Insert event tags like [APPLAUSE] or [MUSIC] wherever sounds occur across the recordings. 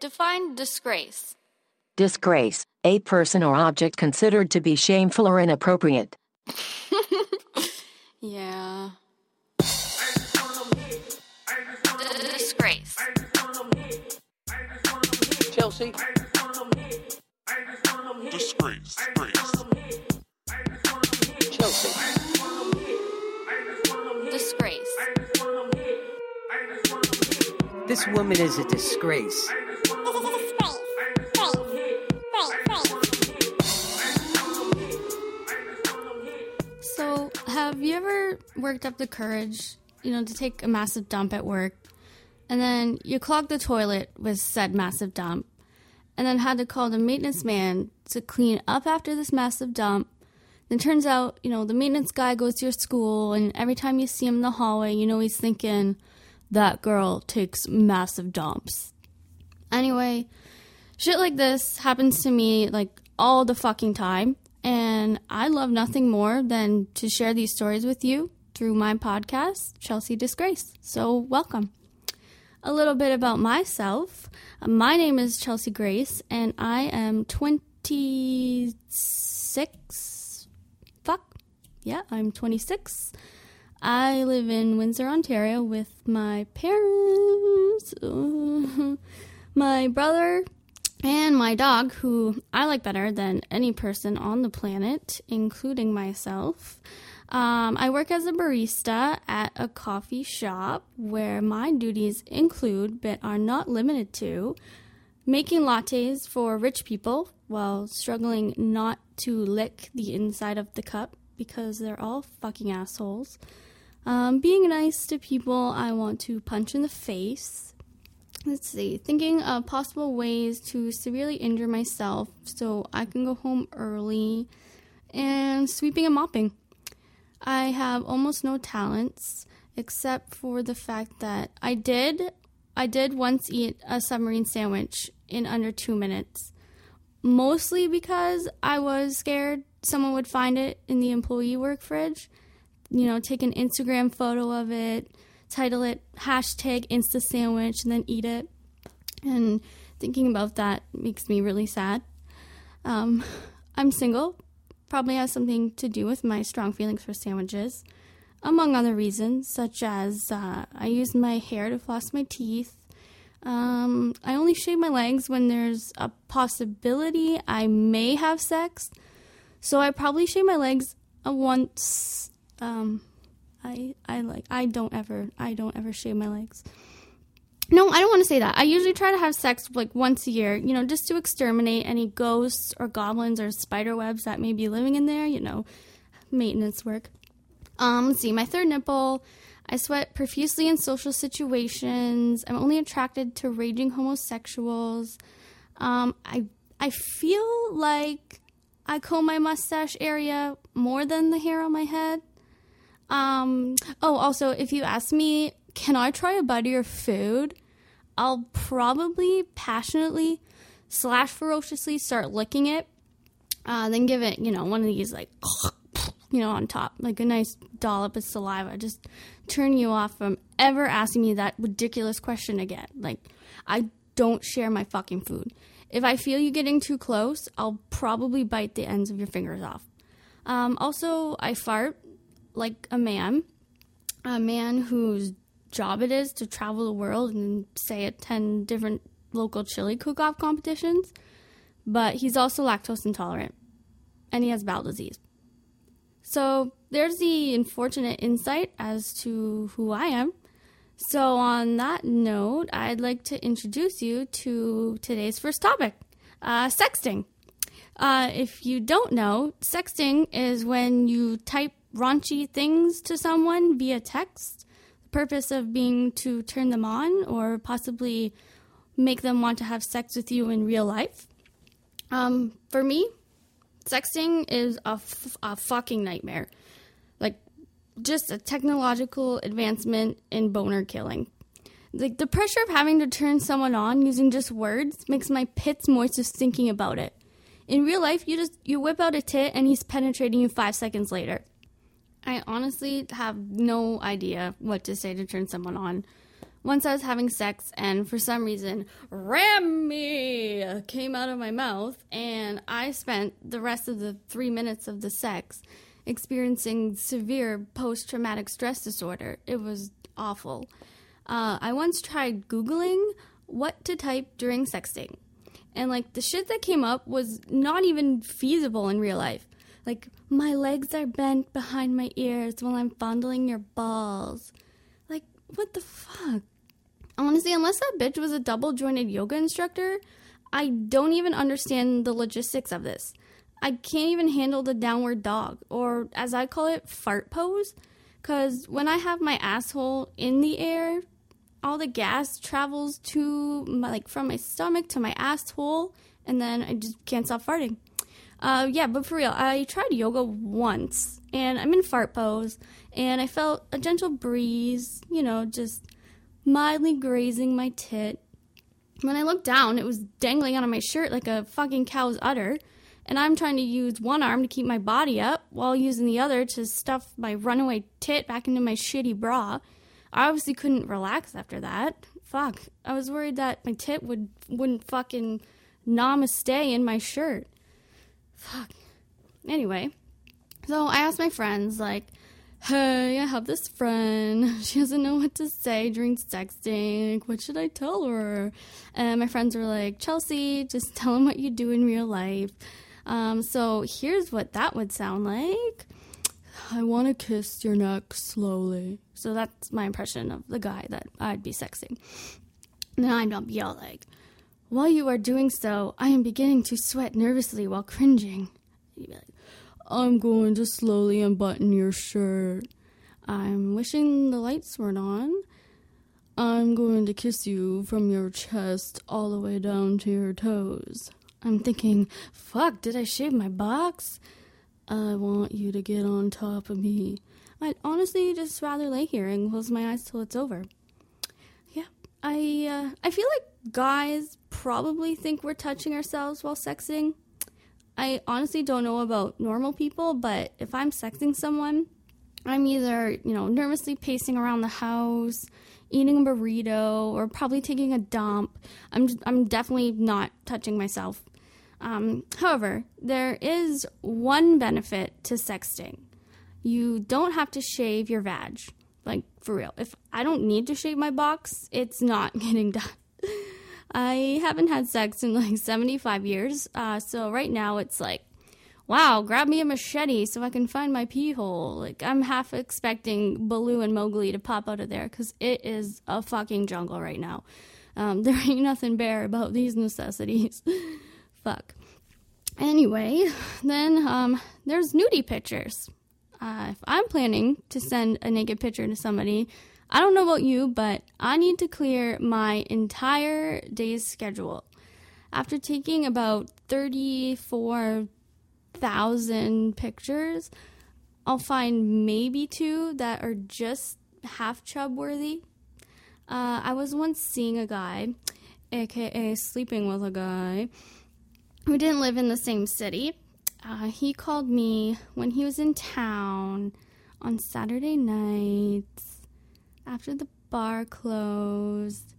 Define disgrace. Disgrace, a person or object considered to be shameful or inappropriate. [LAUGHS] Yeah. Disgrace. Chelsea. Disgrace. Disgrace. Chelsea. Disgrace. This woman is a disgrace. So, have you ever worked up the courage, you know, to take a massive dump at work, and then you clogged the toilet with said massive dump, and then had to call the maintenance man to clean up after this massive dump? Then turns out, you know, the maintenance guy goes to your school, and every time you see him in the hallway, you know he's thinking, that girl takes massive dumps. Anyway, shit like this happens to me like all the fucking time. And I love nothing more than to share these stories with you through my podcast, Chelsea Disgrace. So, welcome. A little bit about myself. Uh, my name is Chelsea Grace, and I am 26. Fuck. Yeah, I'm 26. I live in Windsor, Ontario with my parents, [LAUGHS] my brother, and my dog, who I like better than any person on the planet, including myself. Um, I work as a barista at a coffee shop where my duties include, but are not limited to, making lattes for rich people while struggling not to lick the inside of the cup because they're all fucking assholes. Um, being nice to people I want to punch in the face. Let's see, thinking of possible ways to severely injure myself so I can go home early, and sweeping and mopping. I have almost no talents except for the fact that I did I did once eat a submarine sandwich in under 2 minutes. Mostly because I was scared someone would find it in the employee work fridge. You know, take an Instagram photo of it, title it hashtag Insta sandwich, and then eat it. And thinking about that makes me really sad. Um, [LAUGHS] I'm single, probably has something to do with my strong feelings for sandwiches, among other reasons, such as uh, I use my hair to floss my teeth. Um, I only shave my legs when there's a possibility I may have sex, so I probably shave my legs once. Um, I I like I don't ever I don't ever shave my legs. No, I don't want to say that. I usually try to have sex like once a year, you know, just to exterminate any ghosts or goblins or spider webs that may be living in there, you know, maintenance work. Um, see, my third nipple. I sweat profusely in social situations. I'm only attracted to raging homosexuals. Um, I I feel like I comb my mustache area more than the hair on my head. Um, oh, also, if you ask me, can I try a bite of your food? I'll probably passionately slash ferociously start licking it, uh, then give it, you know, one of these like, [SNIFFS] you know, on top, like a nice dollop of saliva. Just turn you off from ever asking me that ridiculous question again. Like, I don't share my fucking food. If I feel you getting too close, I'll probably bite the ends of your fingers off. Um, also, I fart like a man, a man whose job it is to travel the world and say attend different local chili cook-off competitions. But he's also lactose intolerant, and he has bowel disease. So there's the unfortunate insight as to who I am. So, on that note, I'd like to introduce you to today's first topic uh, sexting. Uh, if you don't know, sexting is when you type raunchy things to someone via text. The purpose of being to turn them on or possibly make them want to have sex with you in real life. Um, for me, sexting is a, f- a fucking nightmare. Like, just a technological advancement in boner killing. Like, the pressure of having to turn someone on using just words makes my pits moist just thinking about it. In real life, you just you whip out a tit and he's penetrating you five seconds later. I honestly have no idea what to say to turn someone on. once I was having sex, and for some reason, ram me came out of my mouth, and I spent the rest of the three minutes of the sex experiencing severe post traumatic stress disorder. It was awful. Uh, I once tried Googling what to type during sexting, and like the shit that came up was not even feasible in real life. Like, my legs are bent behind my ears while I'm fondling your balls. Like, what the fuck? Honestly, unless that bitch was a double jointed yoga instructor, I don't even understand the logistics of this. I can't even handle the downward dog, or as I call it, fart pose. Because when I have my asshole in the air, all the gas travels to my, like from my stomach to my asshole, and then I just can't stop farting. Uh, yeah, but for real, I tried yoga once, and I'm in fart pose, and I felt a gentle breeze, you know, just mildly grazing my tit. When I looked down, it was dangling out of my shirt like a fucking cow's udder, and I'm trying to use one arm to keep my body up while using the other to stuff my runaway tit back into my shitty bra. I obviously couldn't relax after that. Fuck, I was worried that my tit would wouldn't fucking namaste in my shirt. Fuck. Anyway, so I asked my friends, like, hey, I have this friend. [LAUGHS] She doesn't know what to say during sexting. Like, what should I tell her? And my friends were like, Chelsea, just tell him what you do in real life. Um, so here's what that would sound like. I want to kiss your neck slowly. So that's my impression of the guy that I'd be sexting. And then I'd be all like, while you are doing so, I am beginning to sweat nervously while cringing. Like, I'm going to slowly unbutton your shirt. I'm wishing the lights weren't on. I'm going to kiss you from your chest all the way down to your toes. I'm thinking, fuck, did I shave my box? I want you to get on top of me. I'd honestly just rather lay here and close my eyes till it's over. Yeah, I uh, I feel like guys probably think we're touching ourselves while sexting. I honestly don't know about normal people, but if I'm sexting someone, I'm either, you know, nervously pacing around the house, eating a burrito, or probably taking a dump. I'm just, I'm definitely not touching myself. Um, however, there is one benefit to sexting. You don't have to shave your vag. Like, for real. If I don't need to shave my box, it's not [LAUGHS] getting done. I haven't had sex in like 75 years. Uh, so right now it's like, wow, grab me a machete so I can find my pee hole. Like, I'm half expecting Baloo and Mowgli to pop out of there because it is a fucking jungle right now. Um, [LAUGHS] there ain't nothing bare about these necessities. [LAUGHS] Fuck. Anyway, then um, there's nudie pictures. Uh, if I'm planning to send a naked picture to somebody, I don't know about you, but I need to clear my entire day's schedule. After taking about 34,000 pictures, I'll find maybe two that are just half chub worthy. Uh, I was once seeing a guy, aka sleeping with a guy, who didn't live in the same city. Uh, he called me when he was in town on Saturday nights after the bar closed.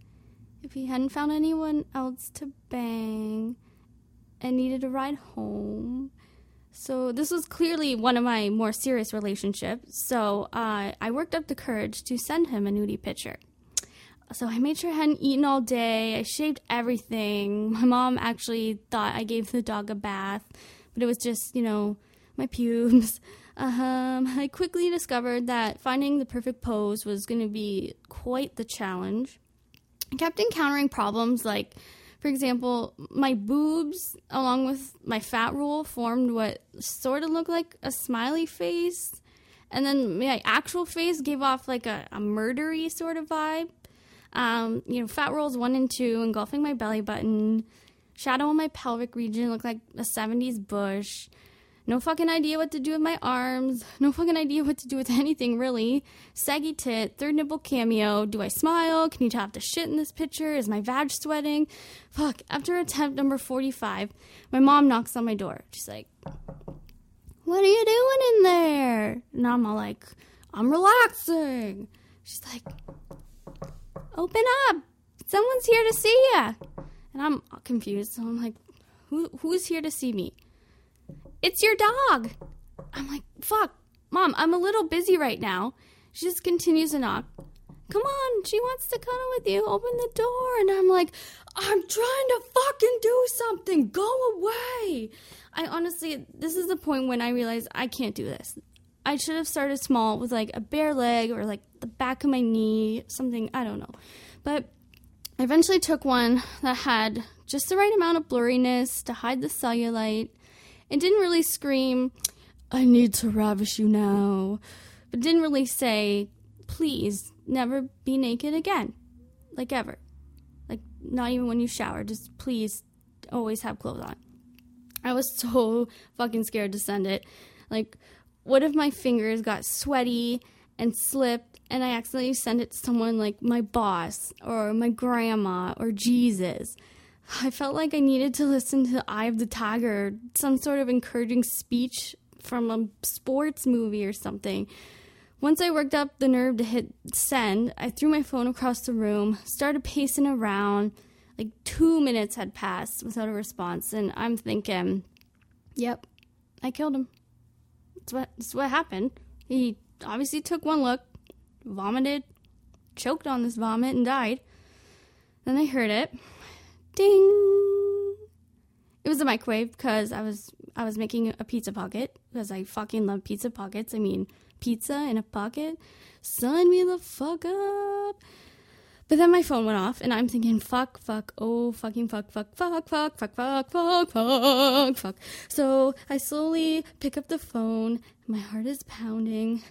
If he hadn't found anyone else to bang and needed a ride home. So, this was clearly one of my more serious relationships. So, uh, I worked up the courage to send him a nudie picture. So, I made sure I hadn't eaten all day. I shaved everything. [LAUGHS] My mom actually thought I gave the dog a bath, but it was just, you know, my [LAUGHS] pubes. Um, I quickly discovered that finding the perfect pose was going to be quite the challenge. I kept encountering problems like, for example, my boobs, along with my fat roll, formed what sort of looked like a smiley face. And then my actual face gave off like a, a murdery sort of vibe. Um, you know, fat rolls one and two engulfing my belly button. Shadow on my pelvic region looked like a 70s bush. No fucking idea what to do with my arms. No fucking idea what to do with [LAUGHS] anything, really. Saggy tit, third nipple cameo. Do I smile? Can you tap the shit in this picture? Is my vag sweating? Fuck. After attempt number 45, my mom knocks on my door. She's like, What are you doing in there? And I'm all like, I'm relaxing. She's like, open up. Someone's here to see you. And I'm confused. So I'm like, Who, who's here to see me? It's your dog. I'm like, fuck, mom, I'm a little busy right now. She just continues to knock. Come on, she wants to cuddle with you. Open the door. And I'm like, I'm trying to fucking do something. Go away. I honestly, this is the point when I realized I can't do this. I should have started small with like a bare leg or like the back of my knee, something, I don't know. But I eventually took one that had just the right amount of blurriness to hide the cellulite. It didn't really scream, I need to ravish you now, but didn't really say, please never be naked again. Like ever. Like, not even when you shower. Just please always have clothes on. I was so fucking scared to send it. Like, what if my fingers got sweaty and slipped and I accidentally sent it to someone like my boss or my grandma or Jesus? I felt like I needed to listen to Eye of the Tiger, some sort of encouraging speech from a sports movie or something. Once I worked up the nerve to hit send, I threw my phone across the room, started pacing around. Like two minutes had passed without a response, and I'm thinking, yep, I killed him. That's what, that's what happened. He obviously took one look, vomited, choked on this vomit, and died. Then I heard it. Ding! It was a microwave because I was I was making a pizza pocket because I fucking love pizza pockets. I mean, pizza in a pocket. Sign me the fuck up. But then my phone went off, and I'm thinking, fuck, fuck, oh, fucking fuck, fuck, fuck, fuck, fuck, fuck, fuck, fuck, fuck. So I slowly pick up the phone. My heart is pounding,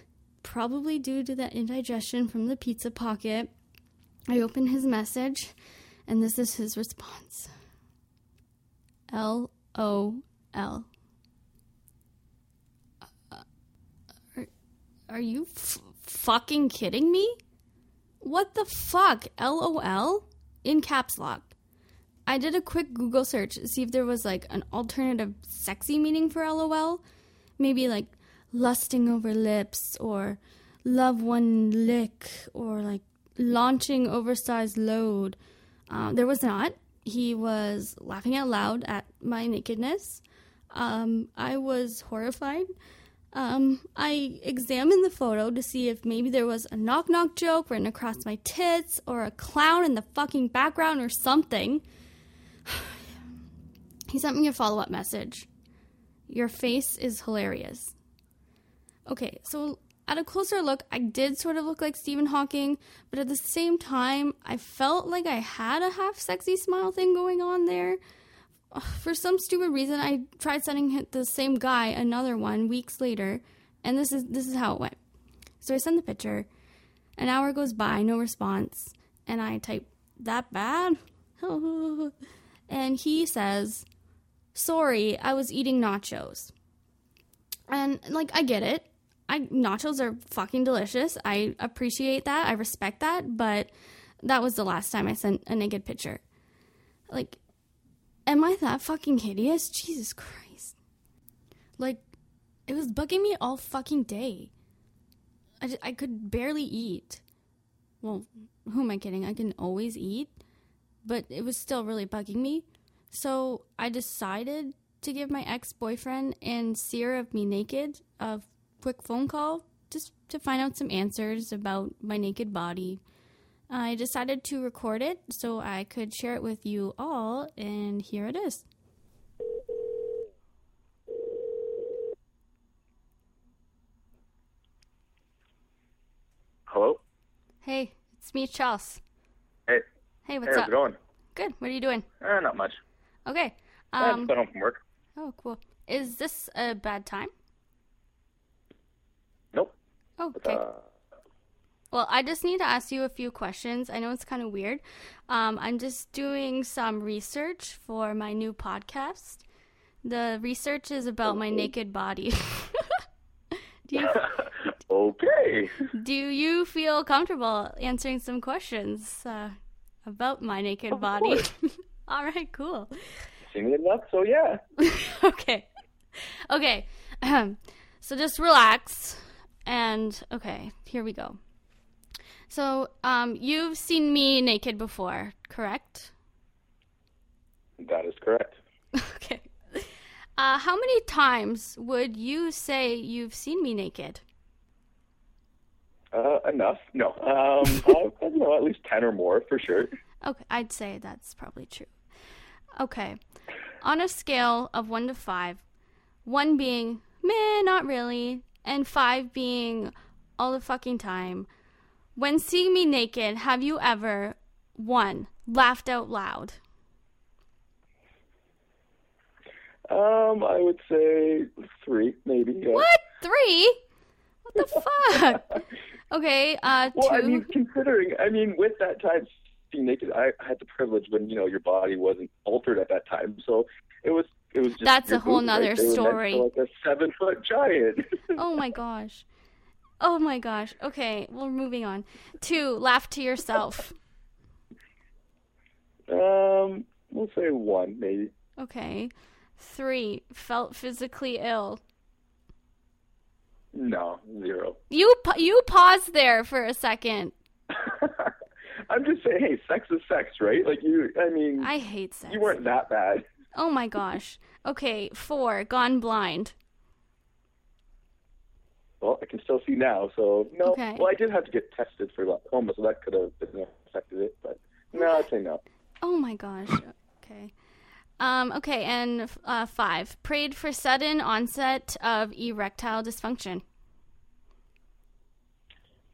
probably due to that indigestion from the pizza pocket. I open his message, and this is his response L O L. Uh, uh, are you f- fucking kidding me? What the fuck? LOL? In caps lock. I did a quick Google search to see if there was like an alternative sexy meaning for LOL. Maybe like lusting over lips or love one lick or like launching oversized load. Uh, there was not. He was laughing out loud at my nakedness. Um, I was horrified. Um, I examined the photo to see if maybe there was a knock knock joke written across my tits or a clown in the fucking background or something. [SIGHS] he sent me a follow up message. Your face is hilarious. Okay, so at a closer look, I did sort of look like Stephen Hawking, but at the same time, I felt like I had a half sexy smile thing going on there for some stupid reason, I tried sending the same guy another one weeks later, and this is this is how it went. So I send the picture. An hour goes by, no response, and I type that bad, [LAUGHS] and he says, "Sorry, I was eating nachos." And like I get it. I nachos are fucking delicious. I appreciate that. I respect that, but that was the last time I sent a naked picture. Like Am I that fucking hideous? Jesus Christ. Like, it was bugging me all fucking day. I, just, I could barely eat. Well, who am I kidding? I can always eat. But it was still really bugging me. So I decided to give my ex boyfriend and seer of me naked a quick phone call just to find out some answers about my naked body I decided to record it so I could share it with you all, and here it is. Hello? Hey, it's me, Charles. Hey. Hey, what's hey, how's up? it going? Good. What are you doing? Eh, not much. Okay. Um, I Um. just got home from work. Oh, cool. Is this a bad time? Oh, okay. Uh, Well, I just need to ask you a few questions. I know it's kind of weird. Um, I'm just doing some research for my new podcast. The research is about my naked body. [LAUGHS] do you [LAUGHS] okay. do you feel comfortable answering some questions uh, about my naked Of body? [LAUGHS] All right, cool. Seen it so yeah. okay. Okay. [CLEARS THROAT] So just relax. And okay, here we go. So, um, you've seen me naked before, correct? That is correct. [LAUGHS] okay. Uh, how many times would you say you've seen me naked? Uh, enough. No. Um, [LAUGHS] uh, you know, at least 10 or more for sure. Okay, I'd say that's probably true. Okay. On a scale of 1 to 5, 1 being meh, not really, and 5 being all the fucking time, when seeing me naked, have you ever, 1, laughed out loud? Um, I would say three, maybe. Yeah. What? 3? What the [LAUGHS] fuck? Okay, uh, 2. Well, I mean, considering, I mean, with that time being naked, I had the privilege when you know your body wasn't altered at that time, so it was it was just. That's a whole nother right? Were story. like a seven foot giant. [LAUGHS] oh my gosh. Oh my gosh. Okay, well, moving on. 2, laugh to yourself. um, we'll say one, maybe. Okay. Three, felt physically ill. No, zero. You pa- you paused there for a second. [LAUGHS] I'm just saying, hey, sex is sex, right? Like you, I mean, I hate sex. you weren't that bad. Oh my gosh. Okay, four, gone blind. Well, I can still see now, so no. Okay. Well, I did have to get tested for glaucoma, so that could have been affected it, but no, I'd say no. Oh my gosh. Okay. Um, okay, and uh, five, prayed for sudden onset of erectile dysfunction.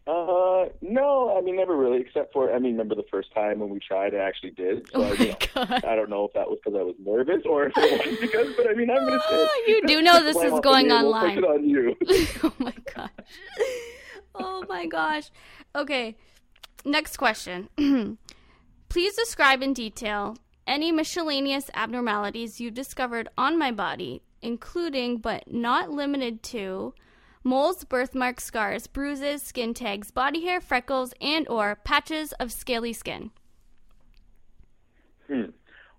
Uh, no, I mean never really, except for I mean, remember the first time when we tried, I actually did. So Oh I, my you know, God. I don't know if that was because I was nervous or if it was [LAUGHS] because, but I mean, I'm gonna say [LAUGHS] You do [LAUGHS] know this is going we'll online. On you. oh my gosh. Oh my gosh. Okay. Next question. [CLEARS THROAT] Please describe in detail any miscellaneous abnormalities you discovered on my body, including but not limited to moles, birthmarks, scars, bruises, skin tags, body hair, freckles, and or patches of scaly skin. Hmm.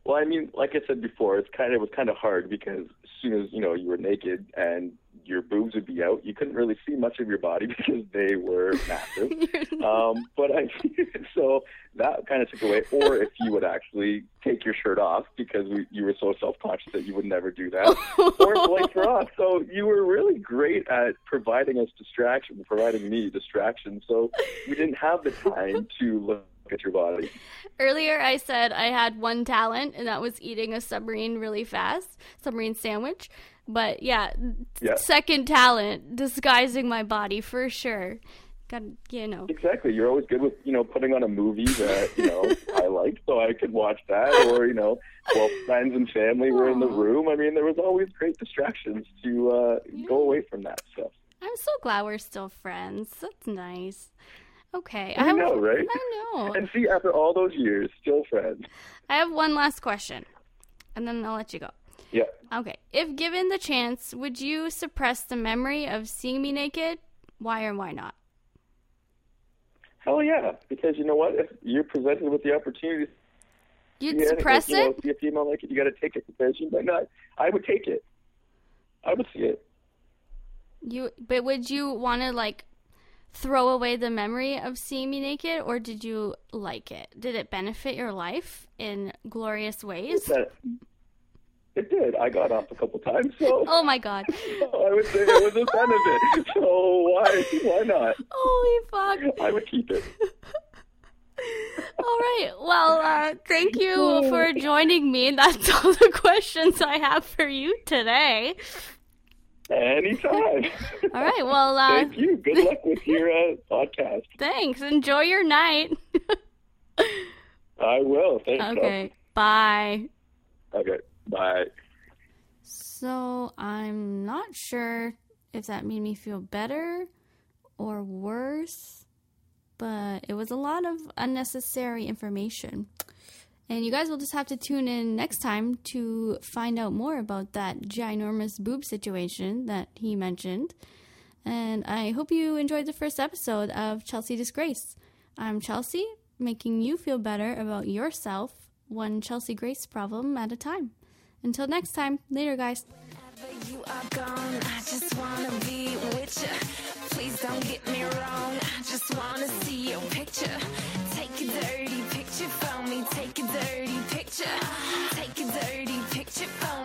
Well, I mean, like I said before, it's kind of it was kind of hard because as soon as you know you were naked and your boobs would be out, you couldn't really see much of your body [LAUGHS] because they were [LAUGHS] massive. um, but I [LAUGHS] so that kind of took away. Or if you would actually take your shirt off because we, you were so self conscious that you would never do that. or like for us, so you were really great at providing us distraction, providing me distraction. So we didn't have the time to look at your body. Earlier, I said I had one talent, and that was eating a submarine really fast, submarine sandwich. But yeah, Yeah. second talent, disguising my body for sure. Got you know. Exactly. You're always good with, you know, putting on a movie that, you know, [LAUGHS] I liked so I could watch that or, you know, while friends and family were in the room. I mean, there was always great distractions to uh, go away from that stuff. I'm so glad we're still friends. That's nice. Okay, I have, know, right? I know. [LAUGHS] And see, after all those years, still friends. I have one last question, and then I'll let you go. Yeah. Okay, if given the chance, would you suppress the memory of seeing me naked? Why or why not? Hell yeah. Because you know what? If you're presented with the opportunity You'd to suppress you know, it? see a female like it, you got to take it because you might not. I would take it. I would see it. You but would you want to like throw away the memory of seeing me naked or did you like it? Did it benefit your life in glorious ways? That, it did. I got off a couple times, so [LAUGHS] Oh my god. [LAUGHS] I would say it was a benefit. So why why not? Holy fuck. I would keep it. All right. Well, uh, thank you [LAUGHS] for joining me. That's all the questions I have for you today. Anytime. All right. Well, uh, Thank you. Good luck with your uh, podcast. thanks. Enjoy your night. I will. Thanks. okay. Bye. Okay. Bye. So I'm not sure if that made me feel better or worse, but it was a lot of unnecessary information. And you guys will just have to tune in next time to find out more about that ginormous boob situation that he mentioned. And I hope you enjoyed the first episode of Chelsea Disgrace. I'm Chelsea, making you feel better about yourself, one Chelsea Grace problem at a time. Until next time, later, guys. Please don't get me wrong. I just wanna see your picture. Take a dirty picture for me. Take a dirty picture. Take a dirty picture for me.